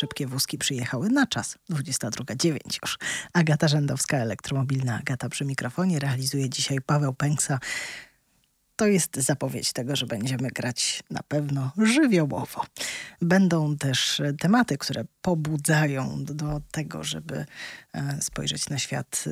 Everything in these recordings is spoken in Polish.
Szybkie wózki przyjechały na czas. 22.09 już. Agata Rzędowska, elektromobilna Agata przy mikrofonie. Realizuje dzisiaj Paweł Pęksa. To jest zapowiedź tego, że będziemy grać na pewno żywiołowo. Będą też tematy, które pobudzają do tego, żeby e, spojrzeć na świat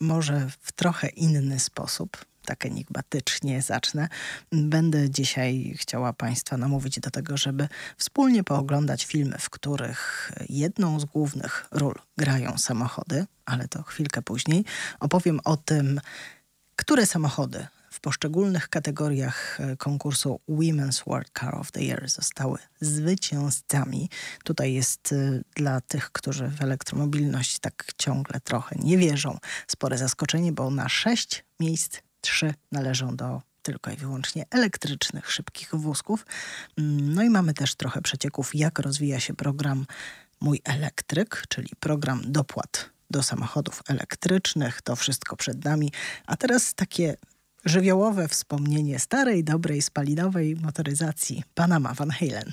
może w trochę inny sposób tak enigmatycznie zacznę. Będę dzisiaj chciała Państwa namówić do tego, żeby wspólnie pooglądać filmy, w których jedną z głównych ról grają samochody, ale to chwilkę później. Opowiem o tym, które samochody w poszczególnych kategoriach konkursu Women's World Car of the Year zostały zwycięzcami. Tutaj jest y, dla tych, którzy w elektromobilność tak ciągle trochę nie wierzą, spore zaskoczenie, bo na sześć miejsc Trzy należą do tylko i wyłącznie elektrycznych, szybkich wózków. Mm, no i mamy też trochę przecieków, jak rozwija się program Mój Elektryk, czyli program dopłat do samochodów elektrycznych. To wszystko przed nami. A teraz takie żywiołowe wspomnienie starej, dobrej, spalinowej motoryzacji Panama Van Halen.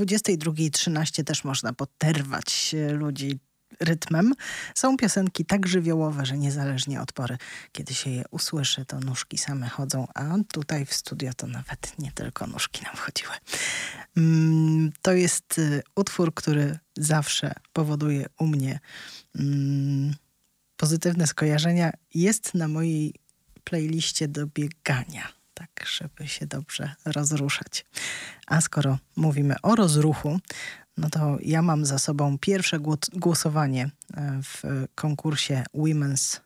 22.13 też można poterwać ludzi rytmem. Są piosenki tak żywiołowe, że niezależnie od pory, kiedy się je usłyszy, to nóżki same chodzą, a tutaj w studio to nawet nie tylko nóżki nam chodziły. Mm, to jest y, utwór, który zawsze powoduje u mnie mm, pozytywne skojarzenia. Jest na mojej playliście do biegania tak żeby się dobrze rozruszać. A skoro mówimy o rozruchu, no to ja mam za sobą pierwsze głosowanie e, w konkursie Women's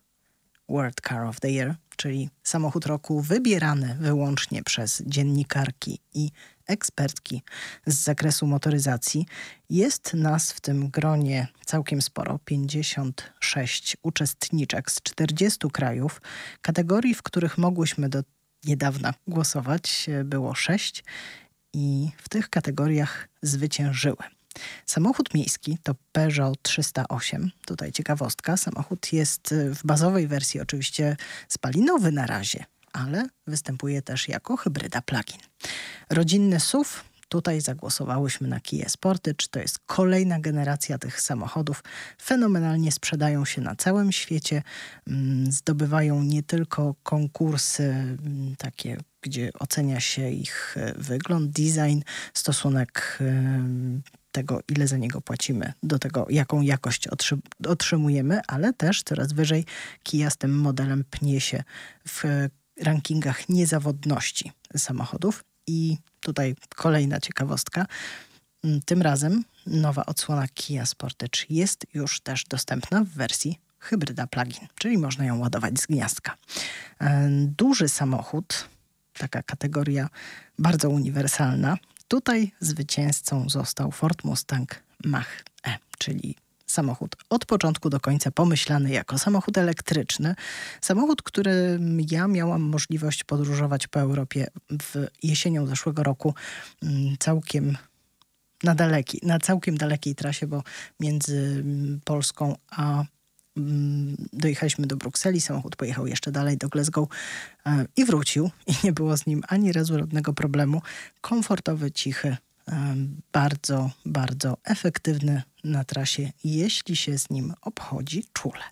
World Car of the Year, czyli samochód roku wybierany wyłącznie przez dziennikarki i ekspertki z zakresu motoryzacji. Jest nas w tym gronie całkiem sporo 56 uczestniczek z 40 krajów. Kategorii, w których mogłyśmy do niedawna głosować e, było 6 i w tych kategoriach zwyciężyły. Samochód miejski to Peugeot 308. Tutaj ciekawostka. Samochód jest e, w bazowej wersji oczywiście spalinowy na razie, ale występuje też jako hybryda plug-in. Rodzinny SUV Tutaj zagłosowałyśmy na Kia Sportage. To jest kolejna generacja tych samochodów. Fenomenalnie sprzedają się na całym świecie. Mm, zdobywają nie tylko konkursy mm, takie, gdzie ocenia się ich e, wygląd, design, stosunek tego, ile za niego płacimy, do tego, jaką jakość otrzymujemy, ale też coraz wyżej Kia z tym modelem pnie się w rankingach niezawodności samochodów. I tutaj kolejna ciekawostka. Mm, tym razem nowa odsłona Kia Sportage jest już też dostępna w wersji hybryda plug-in, czyli można ją ładować z gniazdka. E, duży samochód, taka kategoria bardzo uniwersalna. Tutaj zwycięzcą został Ford Mustang Mach-E, czyli samochód od początku do końca pomyślany jako samochód elektryczny. Samochód, który ja miałam możliwość podróżować po Europie w jesienią zeszłego roku mm, całkiem na, daleki, na całkiem dalekiej trasie, bo między mm, Polską a mm, dojechaliśmy do Brukseli, samochód pojechał jeszcze dalej do Glasgow e, i wrócił i nie było z nim ani razu żadnego problemu. Komfortowy, cichy, bardzo, bardzo efektywny na trasie, jeśli się z nim obchodzi czule.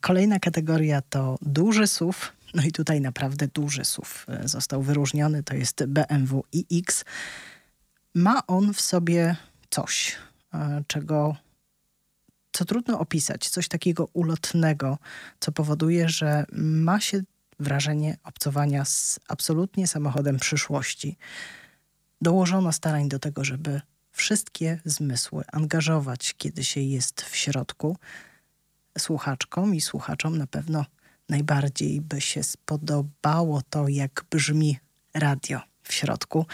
Kolejna kategoria to duży SUV. No i tutaj naprawdę duży SUV e, został wyróżniony. To jest BMW iX. Ma on w sobie coś, e, czego co trudno opisać, coś takiego ulotnego, co powoduje, że ma się wrażenie obcowania z absolutnie samochodem przyszłości dołożono starań do tego, żeby wszystkie zmysły angażować, kiedy się jest w środku. Słuchaczkom i słuchaczom na pewno najbardziej by się spodobało to, jak brzmi radio w środku.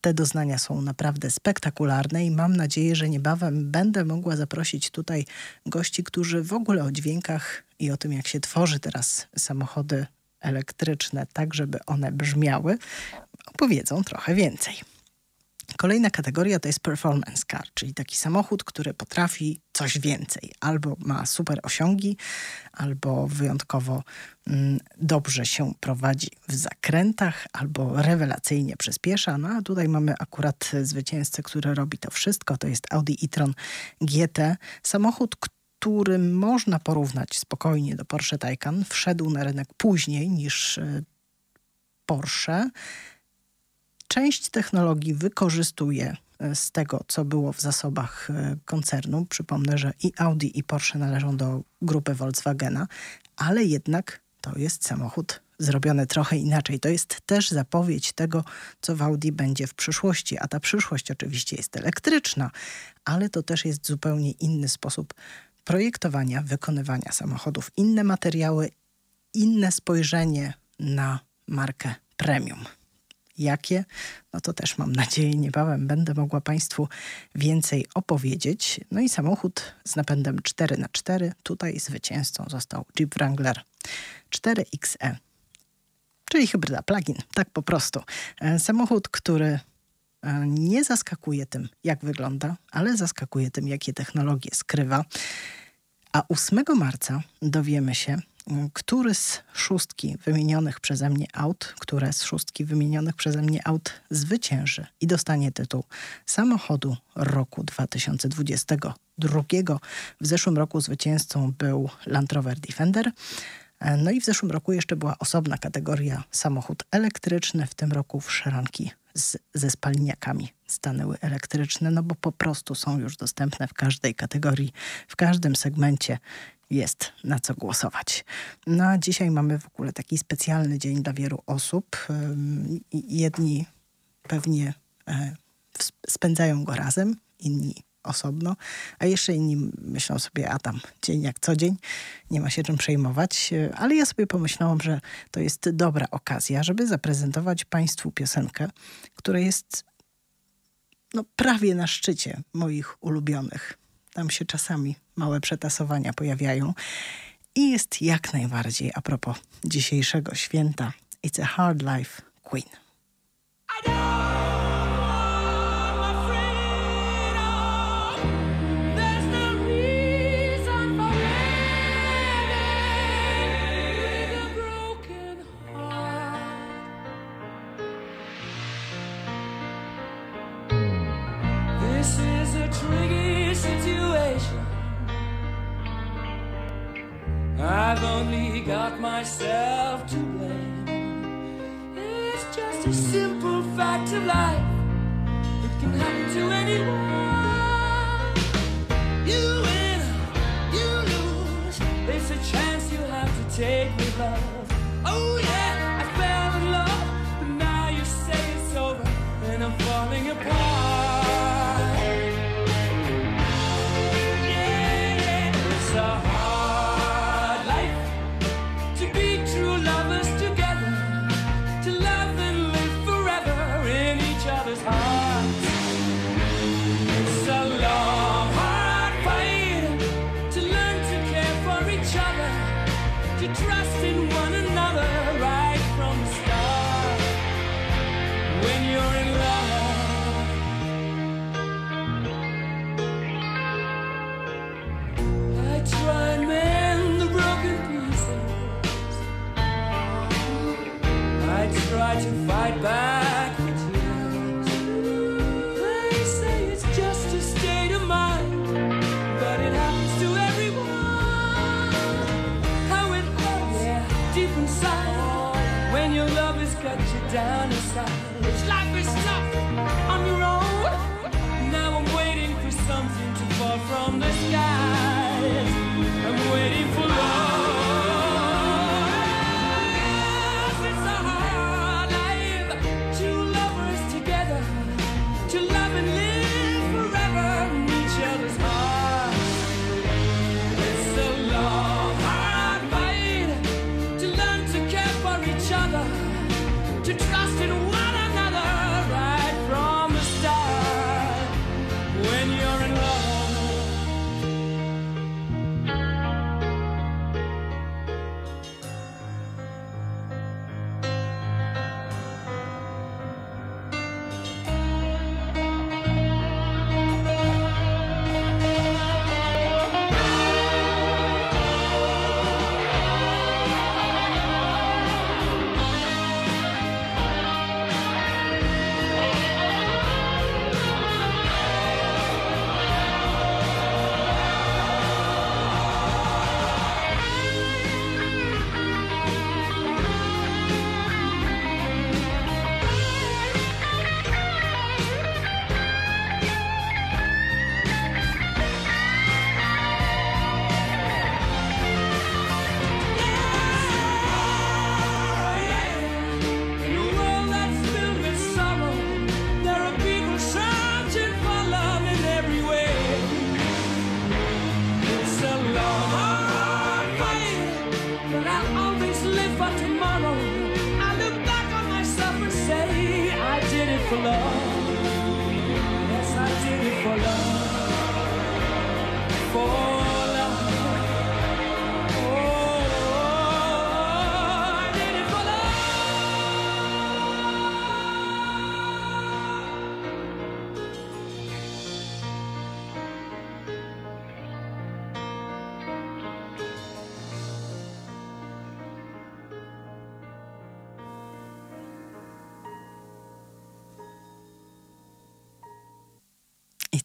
Te doznania są naprawdę spektakularne i mam nadzieję, że niebawem będę mogła zaprosić tutaj gości, którzy w ogóle o dźwiękach i o tym, jak się tworzy teraz samochody elektryczne, tak żeby one brzmiały, opowiedzą trochę więcej. Kolejna kategoria to jest performance car, czyli taki samochód, który potrafi coś więcej. Albo ma super osiągi, albo wyjątkowo mm, dobrze się prowadzi w zakrętach, albo rewelacyjnie przyspiesza. No a tutaj mamy akurat zwycięzcę, który robi to wszystko. To jest Audi e-tron GT. Samochód, który można porównać spokojnie do Porsche Taycan. Wszedł na rynek później niż y, Porsche część technologii wykorzystuje e, z tego, co było w zasobach e, koncernu. Przypomnę, że i Audi, i Porsche należą do grupy Volkswagena, ale jednak to jest samochód zrobiony trochę inaczej. To jest też zapowiedź tego, co w Audi będzie w przyszłości, a ta przyszłość oczywiście jest elektryczna, ale to też jest zupełnie inny sposób projektowania, wykonywania samochodów, inne materiały, inne spojrzenie na markę premium. Jakie? No to też mam nadzieję niebawem będę mogła Państwu więcej opowiedzieć. No i samochód z napędem 4x4. Tutaj zwycięzcą został Jeep Wrangler 4XE, czyli hybryda plug-in, tak po prostu. E, samochód, który e, nie zaskakuje tym, jak wygląda, ale zaskakuje tym, jakie technologie skrywa. A 8 marca dowiemy się, który z szóstki wymienionych przeze mnie aut, które z szóstki wymienionych przeze mnie aut zwycięży i dostanie tytuł samochodu roku 2023. drugiego. W zeszłym roku zwycięzcą był Land Rover Defender. No i w zeszłym roku jeszcze była osobna kategoria samochód elektryczny. W tym roku w szranki z, ze spaliniakami stanęły elektryczne, no bo po prostu są już dostępne w każdej kategorii, w każdym segmencie jest na co głosować. No a dzisiaj mamy w ogóle taki specjalny dzień dla wielu osób. Jedni pewnie e, spędzają go razem, inni osobno, a jeszcze inni myślą sobie, a tam dzień jak co dzień, nie ma się czym przejmować, ale ja sobie pomyślałam, że to jest dobra okazja, żeby zaprezentować Państwu piosenkę, która jest no, prawie na szczycie moich ulubionych. Tam się czasami małe przetasowania pojawiają. I jest jak najbardziej a propos dzisiejszego święta. It's a Hard Life Queen. I've only got myself to blame. It's just a simple fact of life. It can happen to anyone. You win, you lose. There's a chance you have to take with love.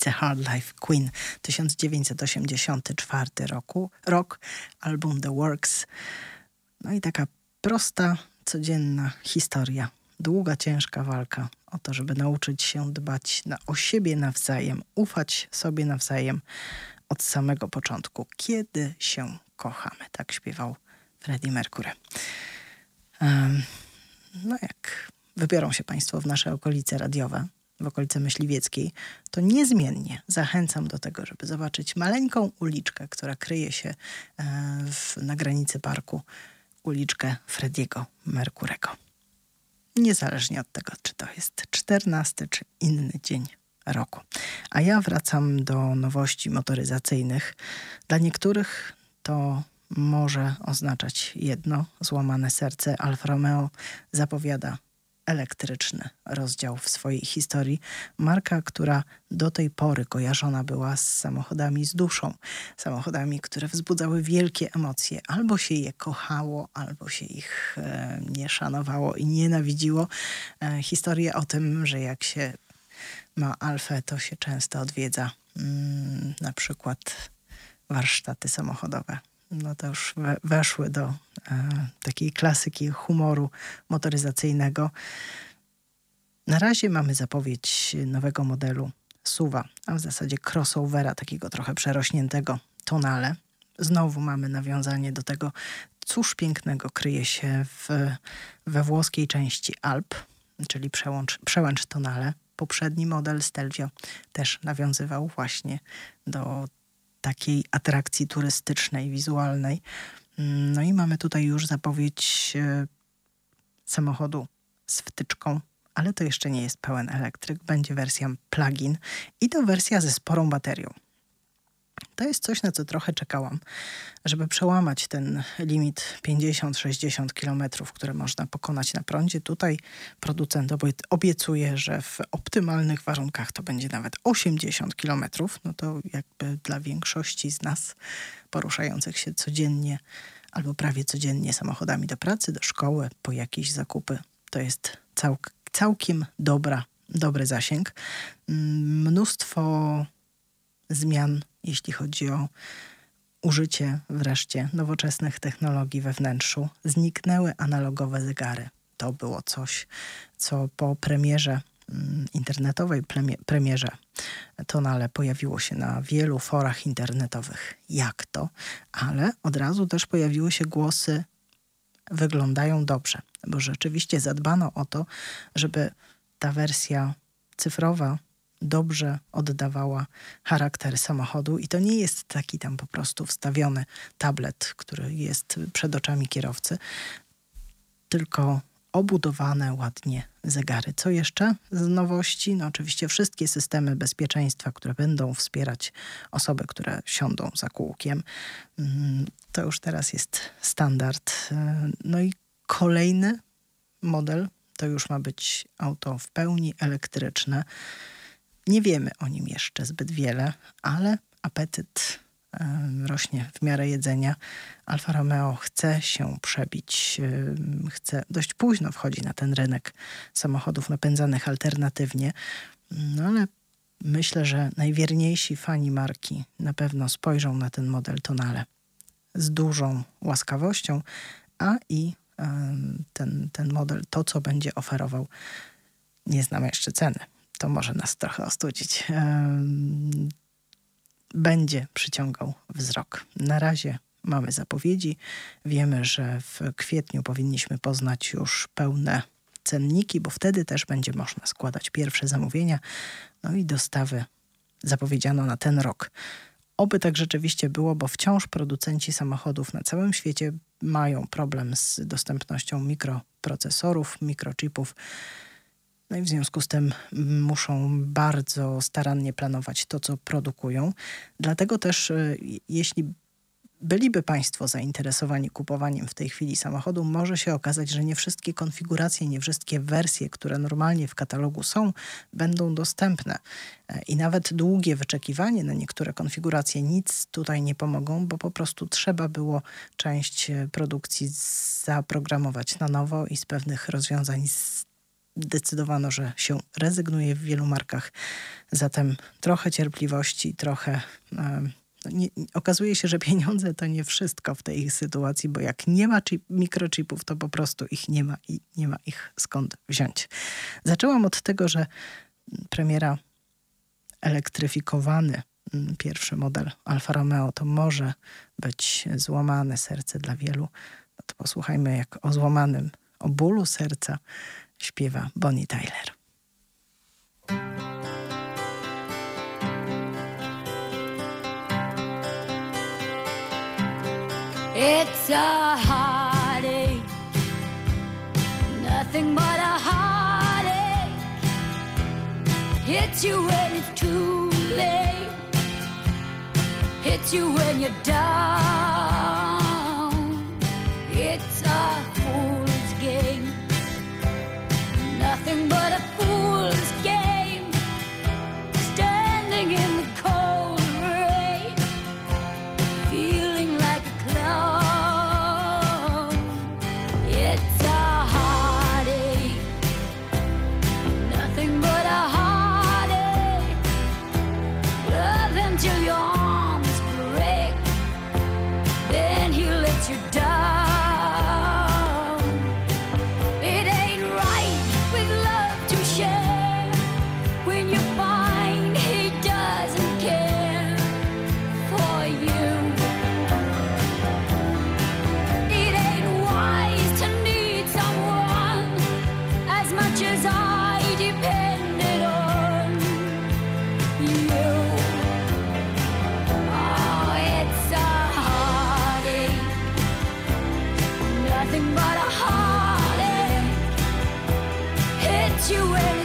A Hard Life Queen 1984 roku, rok, album The Works. No i taka prosta, codzienna historia. Długa, ciężka walka o to, żeby nauczyć się dbać na, o siebie nawzajem, ufać sobie nawzajem od samego początku. Kiedy się kochamy, tak śpiewał Freddie Mercury. Um, no jak wybiorą się Państwo w nasze okolice radiowe, w okolice Myśliwieckiej, to niezmiennie zachęcam do tego, żeby zobaczyć maleńką uliczkę, która kryje się e, w, na granicy parku, uliczkę Frediego Merkurego. Niezależnie od tego, czy to jest 14 czy inny dzień roku. A ja wracam do nowości motoryzacyjnych. Dla niektórych to może oznaczać jedno złamane serce. Alfa Romeo zapowiada elektryczny rozdział w swojej historii. Marka, która do tej pory kojarzona była z samochodami z duszą, samochodami, które wzbudzały wielkie emocje. Albo się je kochało, albo się ich e, nie szanowało i nienawidziło. E, o tym, że jak się ma Alfę, to się często odwiedza mm, na przykład warsztaty samochodowe no to już weszły do e, takiej klasyki humoru motoryzacyjnego. Na razie mamy zapowiedź nowego modelu SUVa, a w zasadzie crossovera, takiego trochę przerośniętego tonale. Znowu mamy nawiązanie do tego, cóż pięknego kryje się w, we włoskiej części Alp, czyli przełącz, przełęcz tonale. Poprzedni model Stelvio też nawiązywał właśnie do takiej atrakcji turystycznej, wizualnej. No i mamy tutaj już zapowiedź e, samochodu z wtyczką, ale to jeszcze nie jest pełen elektryk. Będzie wersja plug-in i to wersja ze sporą baterią. To jest coś, na co trochę czekałam, żeby przełamać ten limit 50-60 km, które można pokonać na prądzie. Tutaj producent obiecuje, że w optymalnych warunkach to będzie nawet 80 km. No to jakby dla większości z nas poruszających się codziennie albo prawie codziennie samochodami do pracy, do szkoły, po jakieś zakupy, to jest cał całkiem dobra, dobry zasięg. Mm, mnóstwo zmian jeśli chodzi o użycie wreszcie nowoczesnych technologii we wnętrzu. Zniknęły analogowe zegary. To było coś, co po premierze mm, internetowej premierze Tonale pojawiło się na wielu forach internetowych. Jak to? Ale od razu też pojawiły się głosy wyglądają dobrze, bo rzeczywiście zadbano o to, żeby ta wersja cyfrowa dobrze oddawała charakter samochodu i to nie jest taki tam po prostu wstawiony tablet, który jest przed oczami kierowcy, tylko obudowane ładnie zegary. Co jeszcze z nowości? No oczywiście wszystkie systemy bezpieczeństwa, które będą wspierać osoby, które siądą za kółkiem. Mm, to już teraz jest standard. No i kolejny model to już ma być auto w pełni elektryczne. Nie wiemy o nim jeszcze zbyt wiele, ale apetyt rośnie w miarę jedzenia. Alfa Romeo chce się przebić, chce dość późno wchodzi na ten rynek samochodów napędzanych alternatywnie, no ale myślę, że najwierniejsi fani marki na pewno spojrzą na ten model Tonale z dużą łaskawością, a i ten, ten model, to co będzie oferował, nie znamy jeszcze ceny to może nas trochę ostudzić. Będzie przyciągał wzrok. Na razie mamy zapowiedzi. Wiemy, że w kwietniu powinniśmy poznać już pełne cenniki, bo wtedy też będzie można składać pierwsze zamówienia. No i dostawy zapowiedziano na ten rok. Oby tak rzeczywiście było, bo wciąż producenci samochodów na całym świecie mają problem z dostępnością mikroprocesorów, mikrochipów. No i w związku z tym muszą bardzo starannie planować to, co produkują. Dlatego też, e, jeśli byliby Państwo zainteresowani kupowaniem w tej chwili samochodu, może się okazać, że nie wszystkie konfiguracje, nie wszystkie wersje, które normalnie w katalogu są, będą dostępne. E, I nawet długie wyczekiwanie na niektóre konfiguracje nic tutaj nie pomogą, bo po prostu trzeba było część e, produkcji zaprogramować na nowo i z pewnych rozwiązań zdecydowano, że się rezygnuje w wielu markach. Zatem trochę cierpliwości, trochę. No nie, okazuje się, że pieniądze to nie wszystko w tej sytuacji, bo jak nie ma chip, mikrochipów, to po prostu ich nie ma i nie ma ich skąd wziąć. Zaczęłam od tego, że premiera elektryfikowany pierwszy model Alfa Romeo to może być złamane serce dla wielu. No to posłuchajmy, jak o złamanym, o bólu serca śpiewa Bonnie Tyler. It's a heartache, nothing but a heartache. Hits you when it's too late, hits you when you're down. But a nothing but a heartache. Hits you when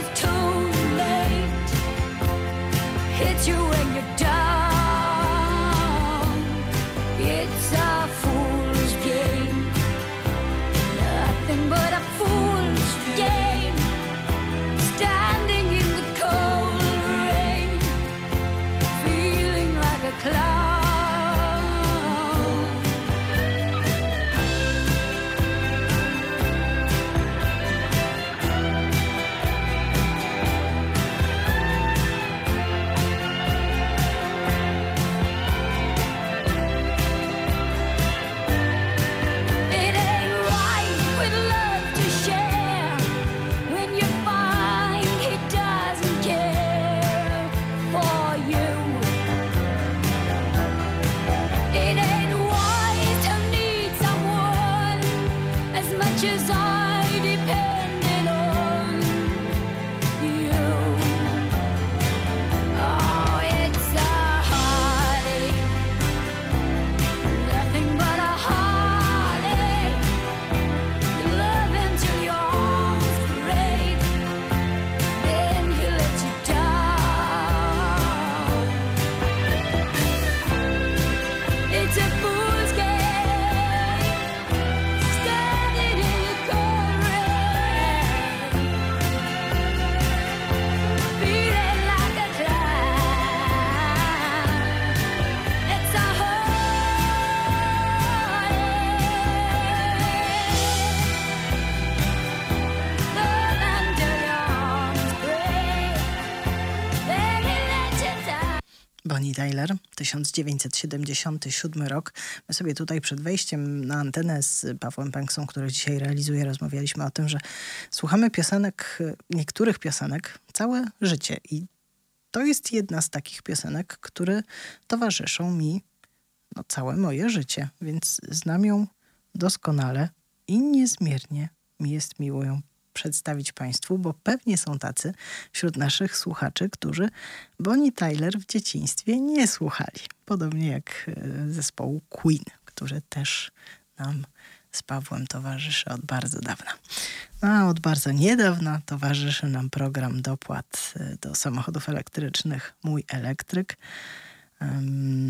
1977 rok. My sobie tutaj przed wejściem na antenę z Pawłem Pęksą, który dzisiaj realizuje, rozmawialiśmy o tym, że słuchamy piosenek, niektórych piosenek całe życie. I to jest jedna z takich piosenek, które towarzyszą mi no, całe moje życie, więc znam ją doskonale i niezmiernie mi jest miło ją przedstawić Państwu, bo pewnie są tacy wśród naszych słuchaczy, którzy Bonnie Tyler w dzieciństwie nie słuchali. Podobnie jak e, zespołu Queen, który też nam z Pawłem towarzyszy od bardzo dawna. No, a od bardzo niedawna towarzyszy nam program dopłat e, do samochodów elektrycznych Mój Elektryk.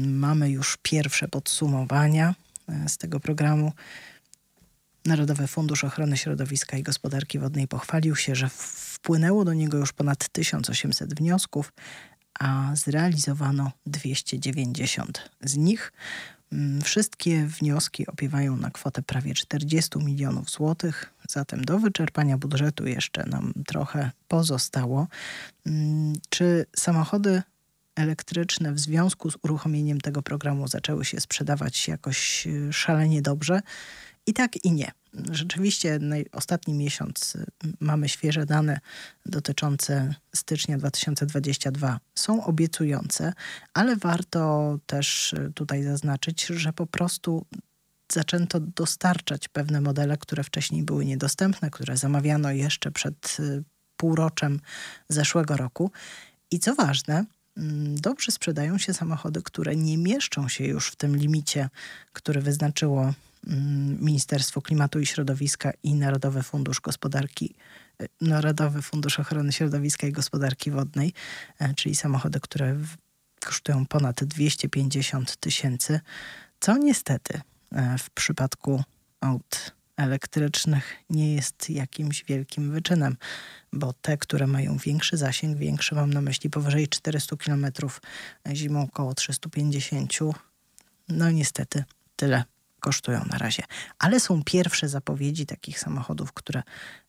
Mamy już pierwsze podsumowania e, z tego programu. Narodowy Fundusz Ochrony Środowiska i Gospodarki Wodnej pochwalił się, że wpłynęło do niego już ponad 1800 wniosków, a zrealizowano 290 z nich. Mm, Wszystkie wnioski opiewają na kwotę prawie 40 milionów złotych. Zatem do wyczerpania budżetu jeszcze nam trochę pozostało. Mm, Czy samochody elektryczne w związku z uruchomieniem tego programu zaczęły się sprzedawać jakoś y, szalenie dobrze? I tak i nie. Rzeczywiście ostatni miesiąc y, mamy świeże dane dotyczące stycznia 2022 są obiecujące, ale warto też y, tutaj zaznaczyć, że po prostu zaczęto dostarczać pewne modele, które wcześniej były niedostępne, które zamawiano jeszcze przed y, półroczem zeszłego roku. I co ważne, mm, dobrze sprzedają się samochody, które nie mieszczą się już w tym limicie, który wyznaczyło Ministerstwo Klimatu i Środowiska i Narodowy Fundusz Gospodarki, y, Narodowy Fundusz Ochrony Środowiska i Gospodarki Wodnej, e, czyli samochody, które kosztują ponad 250 tysięcy, co niestety e, w przypadku aut elektrycznych nie jest jakimś wielkim wyczynem, bo te, które mają większy zasięg, większy mam na myśli powyżej 400 km, zimą około 350, no niestety tyle kosztują na razie. Ale są pierwsze zapowiedzi takich samochodów, które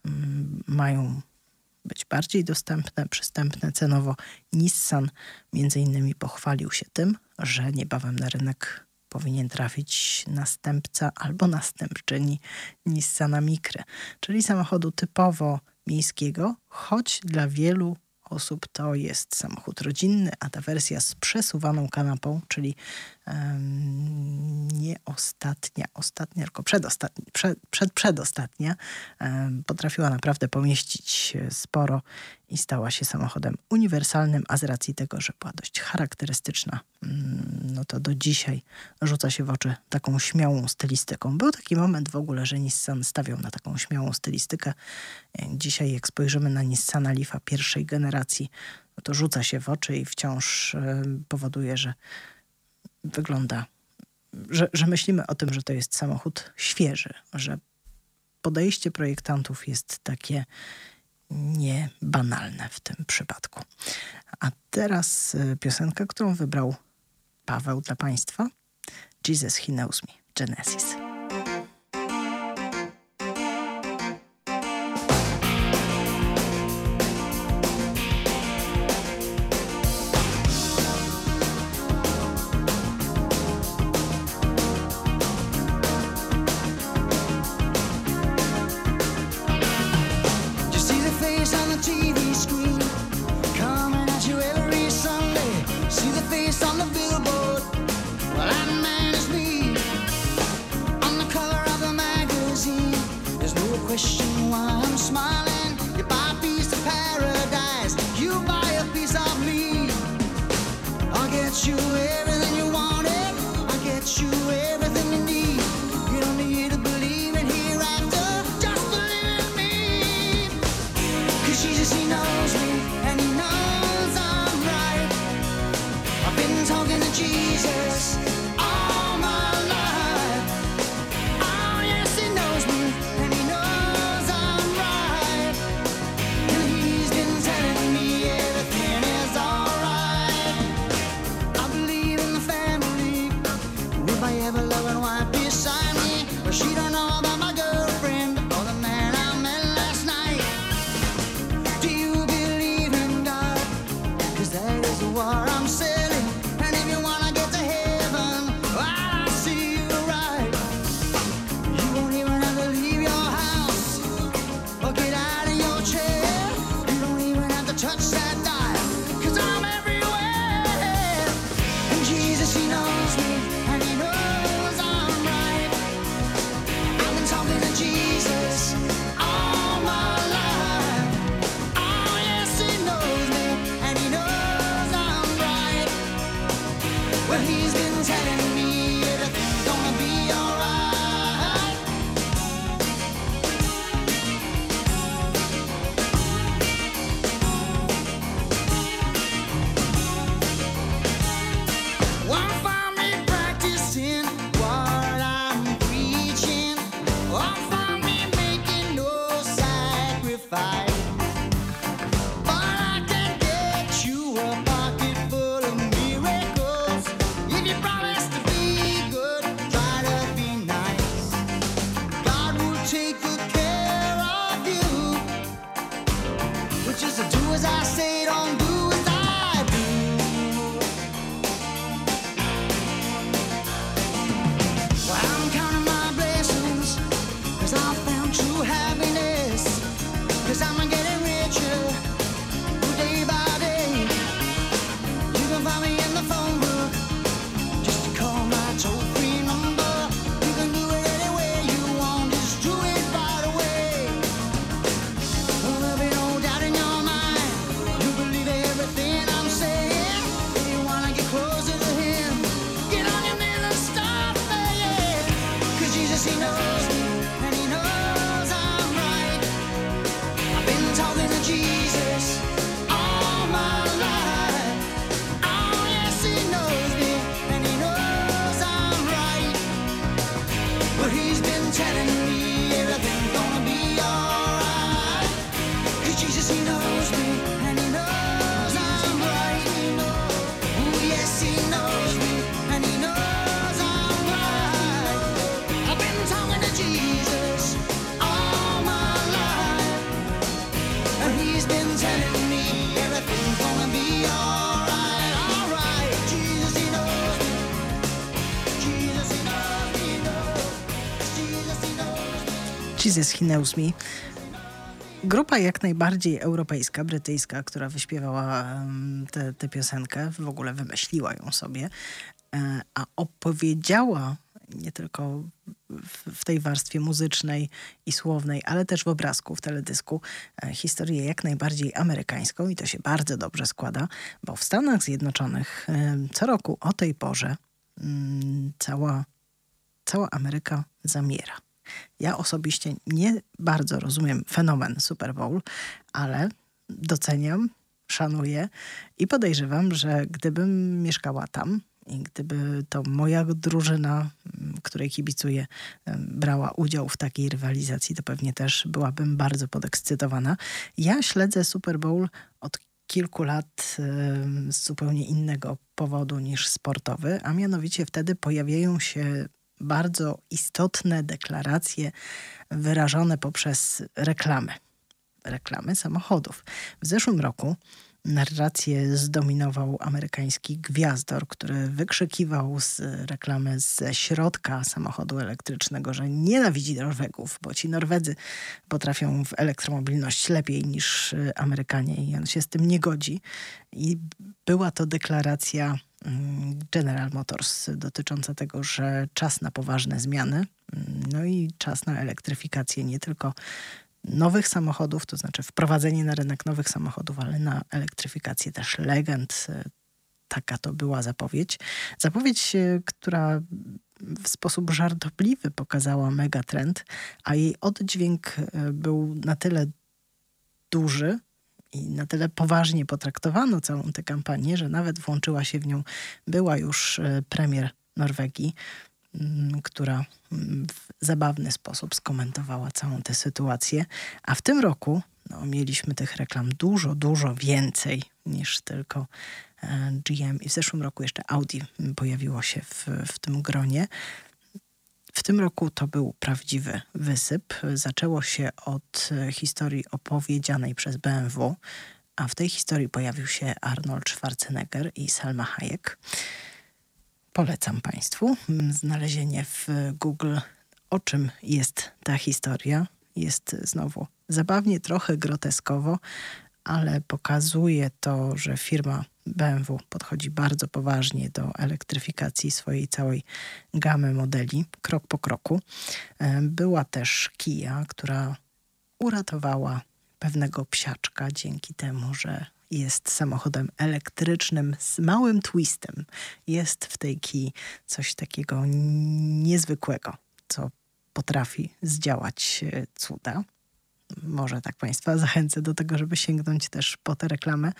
mm, mają być bardziej dostępne, przystępne cenowo. Nissan między innymi pochwalił się tym, że niebawem na rynek powinien trafić następca albo następczyni Nissana Micry, czyli samochodu typowo miejskiego, choć dla wielu osób to jest samochód rodzinny, a ta wersja z przesuwaną kanapą, czyli nie ostatnia, ostatnia, tylko przedostatnia, przed, przed, przedostatnia, potrafiła naprawdę pomieścić sporo i stała się samochodem uniwersalnym, a z racji tego, że była dość charakterystyczna, mm, no to do dzisiaj rzuca się w oczy taką śmiałą stylistyką. Był taki moment w ogóle, że Nissan stawiał na taką śmiałą stylistykę. Dzisiaj jak spojrzymy na Nissana Leafa pierwszej generacji, no to rzuca się w oczy i wciąż powoduje, że wygląda, że, że myślimy o tym, że to jest samochód świeży, że podejście projektantów jest takie niebanalne w tym przypadku. A teraz y, piosenka, którą wybrał Paweł dla Państwa. Jesus He Knows Me, Genesis. Me. Grupa jak najbardziej europejska, brytyjska, która wyśpiewała tę piosenkę, w ogóle wymyśliła ją sobie, e, a opowiedziała nie tylko w, w, tej warstwie muzycznej i słownej, ale też w obrazku, w teledysku, e, historię jak najbardziej amerykańską i to się bardzo dobrze składa, bo w Stanach Zjednoczonych e, co roku o tej porze mm, cała, cała Ameryka zamiera. Ja osobiście nie bardzo rozumiem fenomen Super Bowl, ale doceniam, szanuję i podejrzewam, że gdybym mieszkała tam, i gdyby to moja drużyna, której kibicuję, brała udział w takiej rywalizacji, to pewnie też byłabym bardzo podekscytowana. Ja śledzę Super Bowl od kilku lat z zupełnie innego powodu niż sportowy, a mianowicie wtedy pojawiają się bardzo istotne deklaracje wyrażone poprzez reklamy. Reklamy samochodów. W zeszłym roku narrację zdominował amerykański gwiazdor, który wykrzykiwał z reklamy ze środka samochodu elektrycznego, że nienawidzi Norwegów, bo ci Norwedzy potrafią w elektromobilność lepiej niż Amerykanie i on się z tym nie godzi. I była to deklaracja General Motors dotycząca tego, że czas na poważne zmiany, mm, no i czas na elektryfikację nie tylko nowych samochodów, to znaczy wprowadzenie na rynek nowych samochodów, ale na elektryfikację też legend. Taka to była zapowiedź. Zapowiedź, e, która w sposób żartobliwy pokazała megatrend, a jej oddźwięk e, był na tyle duży, i na tyle poważnie potraktowano całą tę kampanię, że nawet włączyła się w nią była już e, premier Norwegii, Mm, która mm, w zabawny sposób skomentowała całą tę sytuację. A w tym roku no, mieliśmy tych reklam dużo, dużo więcej niż tylko e, GM. I w zeszłym roku jeszcze Audi pojawiło się w, w tym gronie. W tym roku to był prawdziwy wysyp. Zaczęło się od historii opowiedzianej przez BMW, a w tej historii pojawił się Arnold Schwarzenegger i Selma Hayek. Polecam Państwu znalezienie w Google, o czym jest ta historia. Jest znowu zabawnie, trochę groteskowo, ale pokazuje to, że firma BMW podchodzi bardzo poważnie do elektryfikacji swojej całej gamy modeli, krok po kroku. E, była też Kia, która uratowała pewnego psiaczka dzięki temu, że jest samochodem elektrycznym z małym twistem. Jest w tej kij coś takiego niezwykłego, co potrafi zdziałać e, cuda może tak Państwa zachęcę do tego, żeby sięgnąć też po tę reklamę.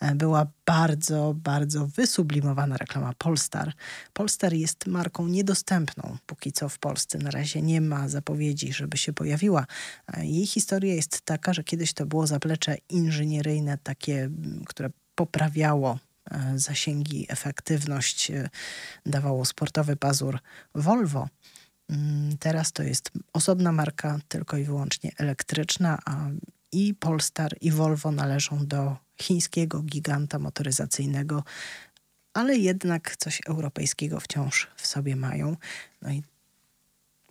E, była bardzo, bardzo wysublimowana reklama Polstar. Polstar jest marką niedostępną póki co w Polsce. Na razie nie ma zapowiedzi, żeby się pojawiła. E, jej historia jest taka, że kiedyś to było zaplecze inżynieryjne, takie, które poprawiało e, zasięgi, efektywność, dawało sportowy pazur Volvo. Mm, teraz to jest osobna marka, tylko i wyłącznie elektryczna, a i Polestar, i Volvo należą do chińskiego giganta motoryzacyjnego, ale jednak coś europejskiego wciąż w sobie mają. No i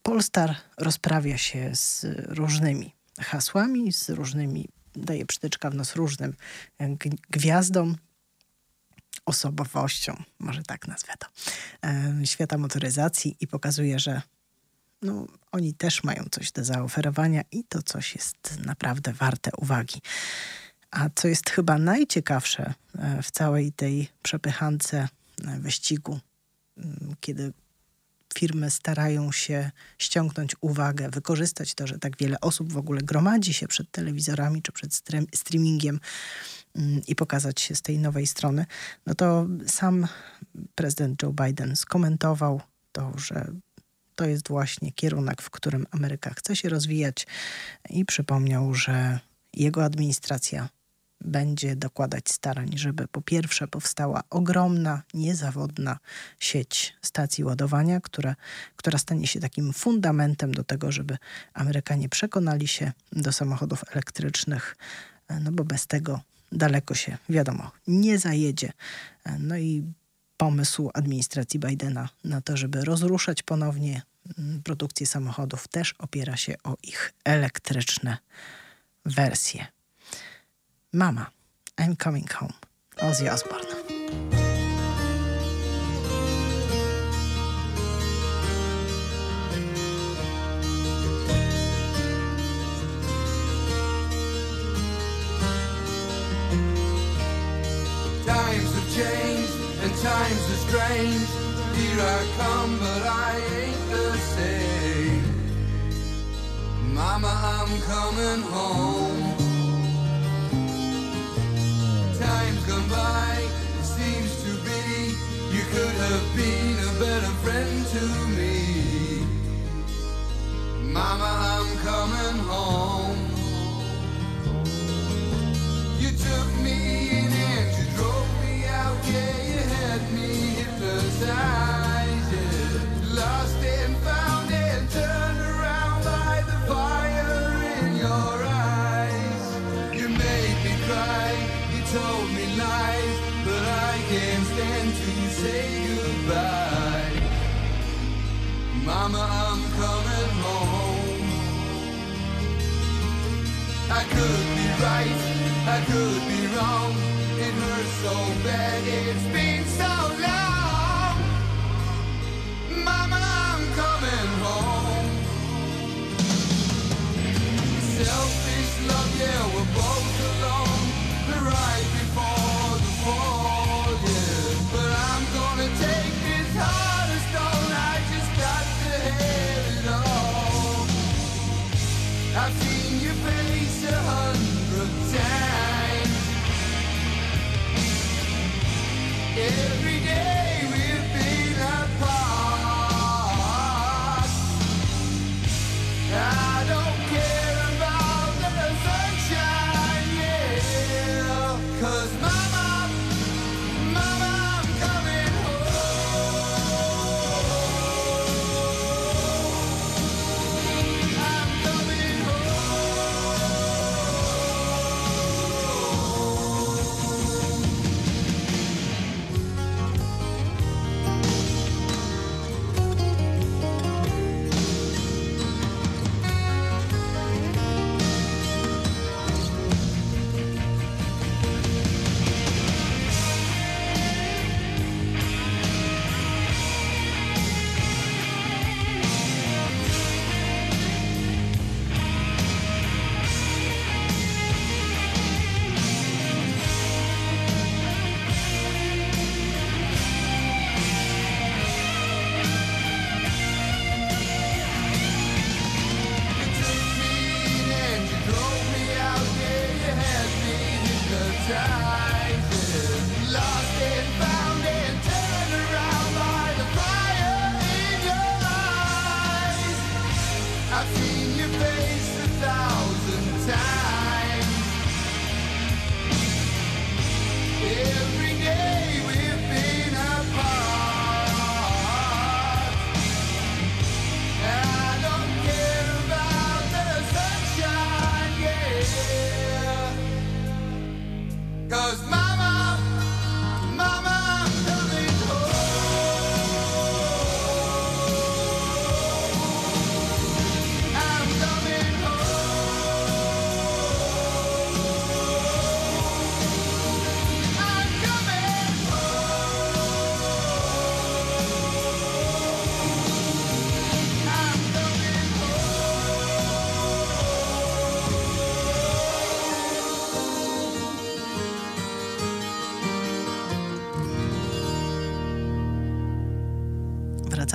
Polestar rozprawia się z różnymi hasłami, z różnymi, daje przytyczka w nos różnym gwiazdom, osobowością, może tak nazwę to, świata motoryzacji i pokazuje, że no, oni też mają coś do zaoferowania i to coś jest naprawdę warte uwagi. A co jest chyba najciekawsze e, w całej tej przepychance e, wyścigu, mm, kiedy firmy starają się ściągnąć uwagę, wykorzystać to, że tak wiele osób w ogóle gromadzi się przed telewizorami czy przed streamingiem mm, i pokazać się z tej nowej strony, no to sam prezydent Joe Biden skomentował to, że to jest właśnie kierunek, w którym Ameryka chce się rozwijać i przypomniał, że jego administracja będzie dokładać starań, żeby po pierwsze powstała ogromna, niezawodna sieć stacji ładowania, która, stanie się takim fundamentem do tego, żeby Amerykanie przekonali się do samochodów elektrycznych, no bo bez tego daleko się, wiadomo, nie zajedzie. No i pomysł administracji Bidena na to, żeby rozruszać ponownie mm, produkcji samochodów też opiera się o ich elektryczne wersje. Mama, I'm coming home. Ozzy Osbourne. Times have changed times are strange. Here I come, but I ain't the same. Mama, I'm coming home. Time's gone by, it seems to be you could have been a better friend to me. Mama, I'm coming home. You took me right, I could be wrong. It hurts so bad, it's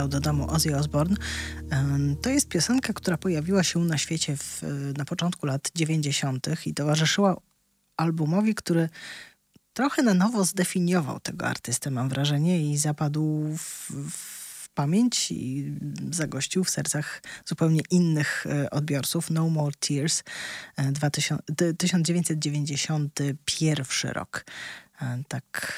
wracał do domu Ozzy Osbourne. To jest piosenka, która pojawiła się na świecie w, na początku lat 90. i towarzyszyła albumowi, który trochę na nowo zdefiniował tego artystę, mam wrażenie, i zapadł w, w pamięć i zagościł w sercach zupełnie innych e, odbiorców. No More Tears, e, 2000, ty- 1991 rok. E, Tak,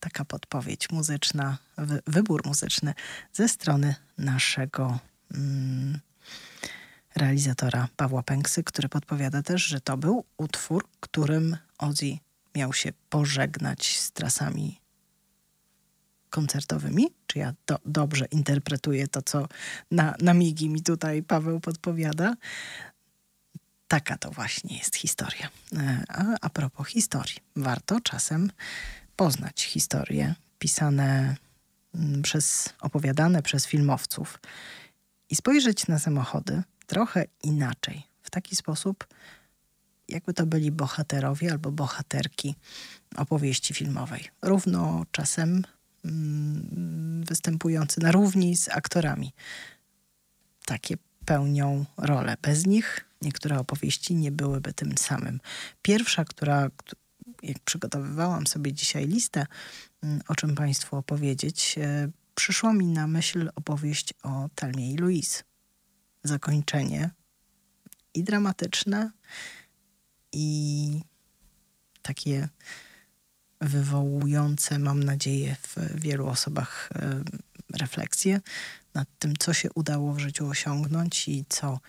taka podpowiedź muzyczna, wy, wybór muzyczny ze strony naszego mm, realizatora Pawła Pęksy, który podpowiada też, że to był utwór, którym Ozzy miał się pożegnać z trasami koncertowymi. Czy ja do, dobrze interpretuję to, co na, na migi mi tutaj Paweł podpowiada? Taka to właśnie jest historia. E, A, a propos historii, warto czasem poznać historie pisane mm, przez, opowiadane przez filmowców i spojrzeć na samochody trochę inaczej. W taki sposób, jakby to byli bohaterowie albo bohaterki opowieści filmowej. Równo czasem mm, występujący na równi z aktorami. Takie pełnią rolę. Bez nich niektóre opowieści nie byłyby tym samym. Pierwsza, która, kt- jak przygotowywałam sobie dzisiaj listę, mm, o czym Państwu opowiedzieć, e, przyszła mi na myśl opowieść o Telmie i Louise. Zakończenie i dramatyczne, i takie wywołujące, mam nadzieję, w wielu osobach e, refleksje nad tym, co się udało w życiu osiągnąć i co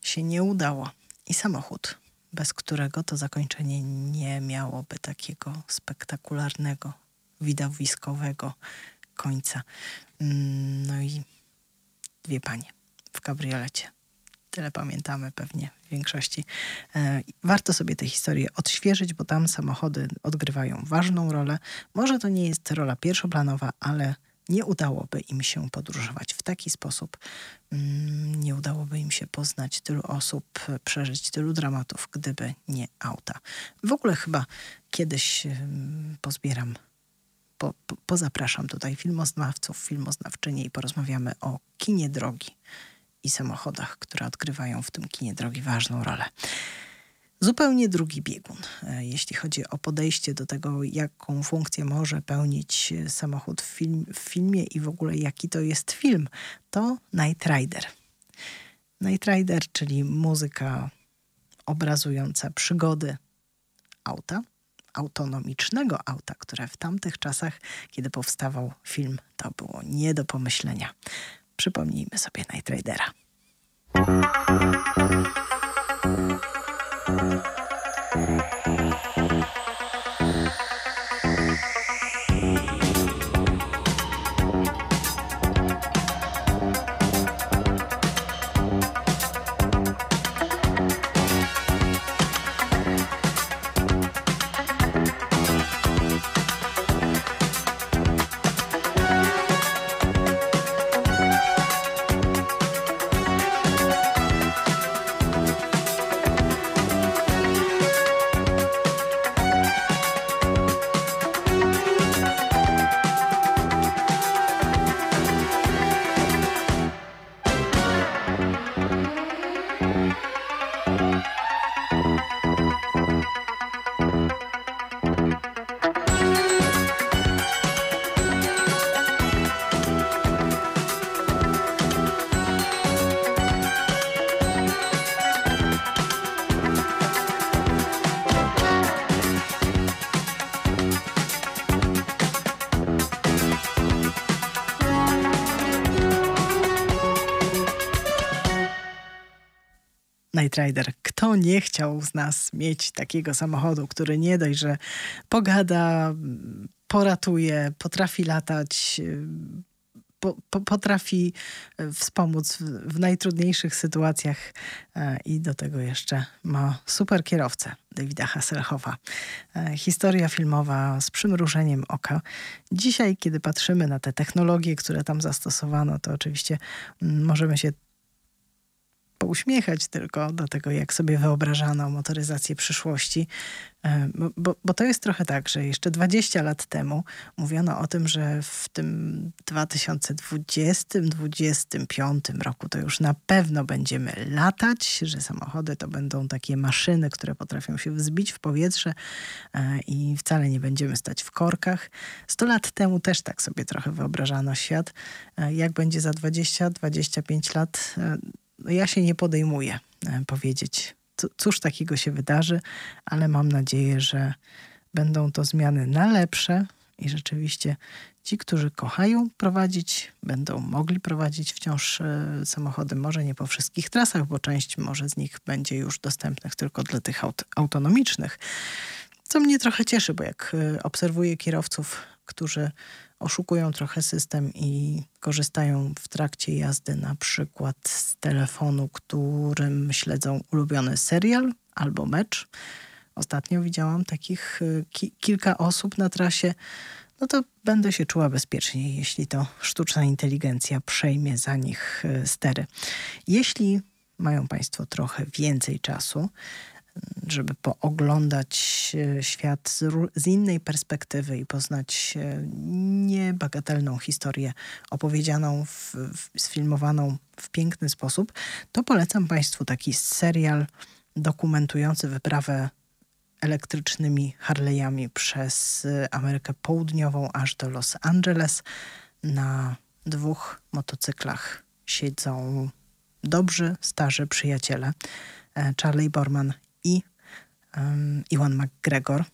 się nie udało. I samochód, bez którego to zakończenie nie miałoby takiego spektakularnego, widowiskowego końca. Mm, No i dwie panie w kabriolecie. Tyle pamiętamy pewnie w większości. E, Warto sobie tę historię odświeżyć, bo tam samochody odgrywają ważną rolę. Może to nie jest rola pierwszoplanowa, ale nie udałoby im się podróżować w taki sposób. Mm, Nie udałoby im się poznać tylu osób, przeżyć tylu dramatów, gdyby nie auta. W ogóle chyba kiedyś em, pozbieram po, po, pozapraszam tutaj filmoznawców, filmoznawczynie i porozmawiamy o kinie drogi i samochodach, które odgrywają w tym kinie drogi ważną rolę. Zupełnie drugi biegun, e, jeśli chodzi o podejście do tego, jaką funkcję może pełnić e, samochód w, film, w filmie i w ogóle jaki to jest film, to Night Rider. Night Rider, czyli muzyka obrazująca przygody auta, autonomicznego auta, które w tamtych czasach, kiedy powstawał film, to było nie do pomyślenia. Przypomnijmy sobie Night Ridera. Mm-hmm. Rider. Kto nie chciał z nas mieć takiego samochodu, który nie dość, że pogada, poratuje, potrafi latać, y, po, po, potrafi y, wspomóc w, w najtrudniejszych sytuacjach e, i do tego jeszcze ma super kierowcę Davida Hasselhoffa. E, Historia filmowa z przymrużeniem oka. Dzisiaj, kiedy patrzymy na te technologie, które tam zastosowano, to oczywiście mm, możemy się pouśmiechać tylko do tego, jak sobie wyobrażano motoryzację przyszłości. E, Bo, bo, bo to jest trochę tak, że jeszcze 20 lat temu mówiono o tym, że w tym 2020-2025 roku to już na pewno będziemy latać, że samochody to będą takie maszyny, które potrafią się wzbić w powietrze e, i wcale nie będziemy stać w korkach. 100 lat temu też tak sobie trochę wyobrażano świat. E, Jak będzie za 20-25 lat, no ja się nie podejmuję e, powiedzieć, cóż takiego się wydarzy, ale mam nadzieję, że będą to zmiany na lepsze i rzeczywiście ci, którzy kochają prowadzić, będą mogli prowadzić wciąż e, samochody, może nie po wszystkich trasach, bo część może z nich będzie już dostępnych tylko dla tych aut autonomicznych. Co mnie trochę cieszy, bo jak e, obserwuję kierowców, którzy oszukują trochę system i korzystają w trakcie jazdy na przykład z telefonu, którym śledzą ulubiony serial albo mecz. Ostatnio widziałam takich y, ki kilka osób na trasie. No to będę się czuła bezpieczniej, jeśli to sztuczna inteligencja przejmie za nich y, stery. Jeśli mają Państwo trochę więcej czasu, żeby pooglądać e, świat z, z, innej perspektywy i poznać e, niebagatelną historię opowiedzianą, w, w, sfilmowaną w piękny sposób, to polecam Państwu taki serial dokumentujący wyprawę elektrycznymi Harley'ami przez e, Amerykę Południową aż do Los Angeles. Na dwóch motocyklach siedzą dobrzy, starzy przyjaciele. Charlie Borman i um, Iwan McGregor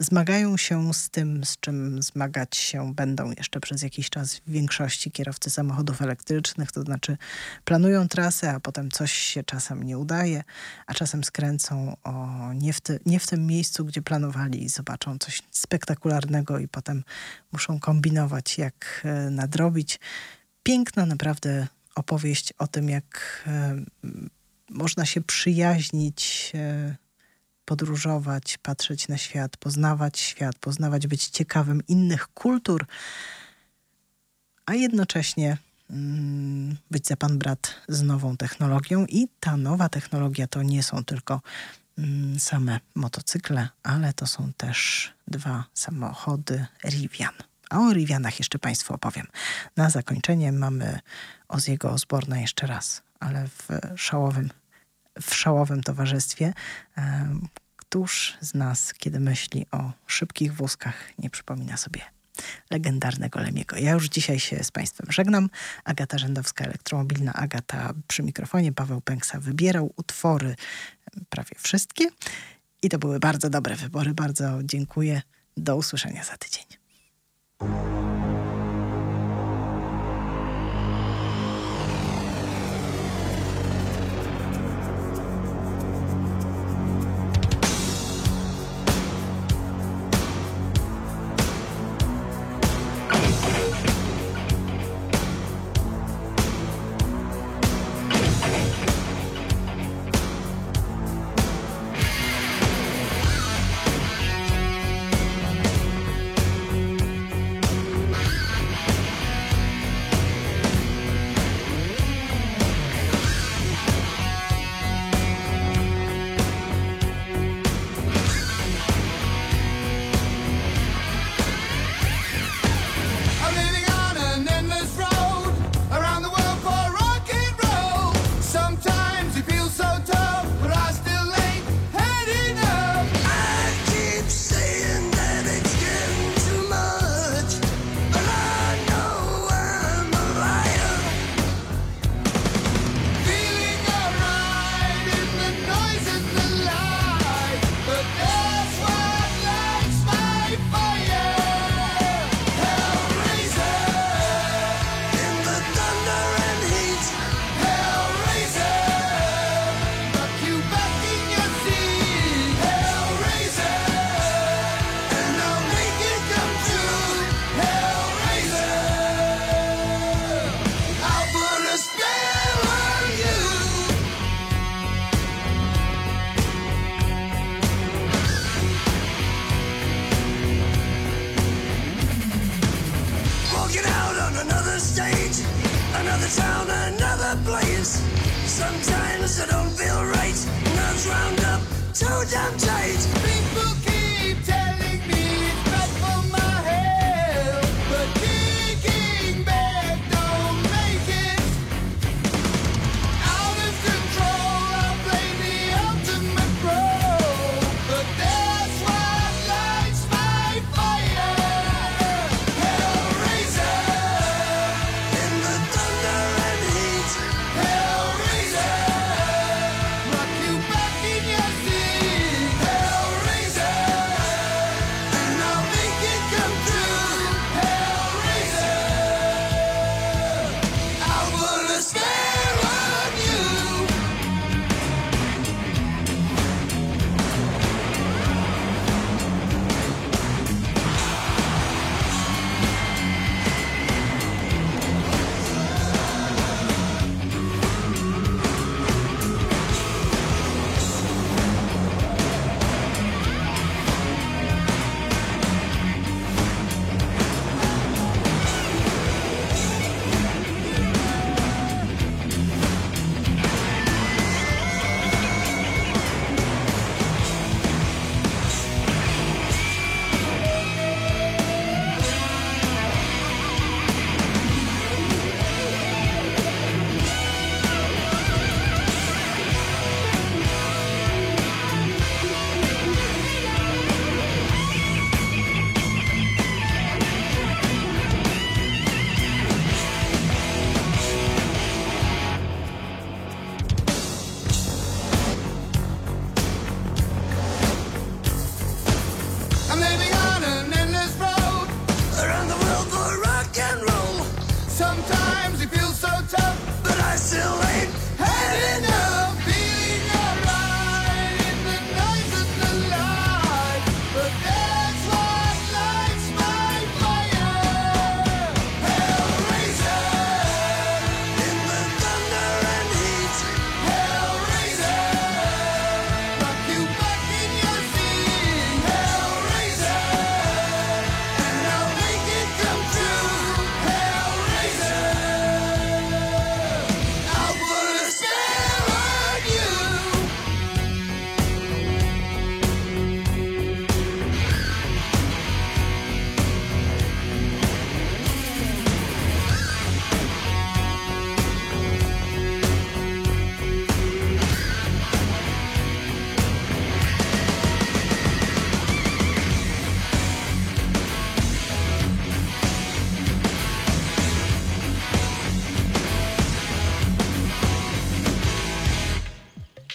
zmagają się z tym, z czym zmagać się będą jeszcze przez jakiś czas w większości kierowcy samochodów elektrycznych, to znaczy planują trasę, a potem coś się czasem nie udaje, a czasem skręcą o nie, w ty, nie w tym miejscu, gdzie planowali i zobaczą coś spektakularnego i potem muszą kombinować, jak e, nadrobić. Piękna naprawdę opowieść o tym, jak e, można się przyjaźnić, e, podróżować, patrzeć na świat, poznawać świat, poznawać, być ciekawym innych kultur, a jednocześnie mm, być za pan brat z nową technologią. I ta nowa technologia to nie są tylko mm, same motocykle, ale to są też dwa samochody Rivian. A o Rivianach jeszcze Państwu opowiem. Na zakończenie mamy Oziego Osborna jeszcze raz, ale w szałowym, w szałowym towarzystwie. Któż z nas, kiedy myśli o szybkich wózkach, nie przypomina sobie legendarnego Lemiego. Ja już dzisiaj się z Państwem żegnam. Agata Rzędowska, elektromobilna Agata przy mikrofonie. Paweł Pęksa wybierał utwory prawie wszystkie. I to były bardzo dobre wybory. Bardzo dziękuję. Do usłyszenia za tydzień.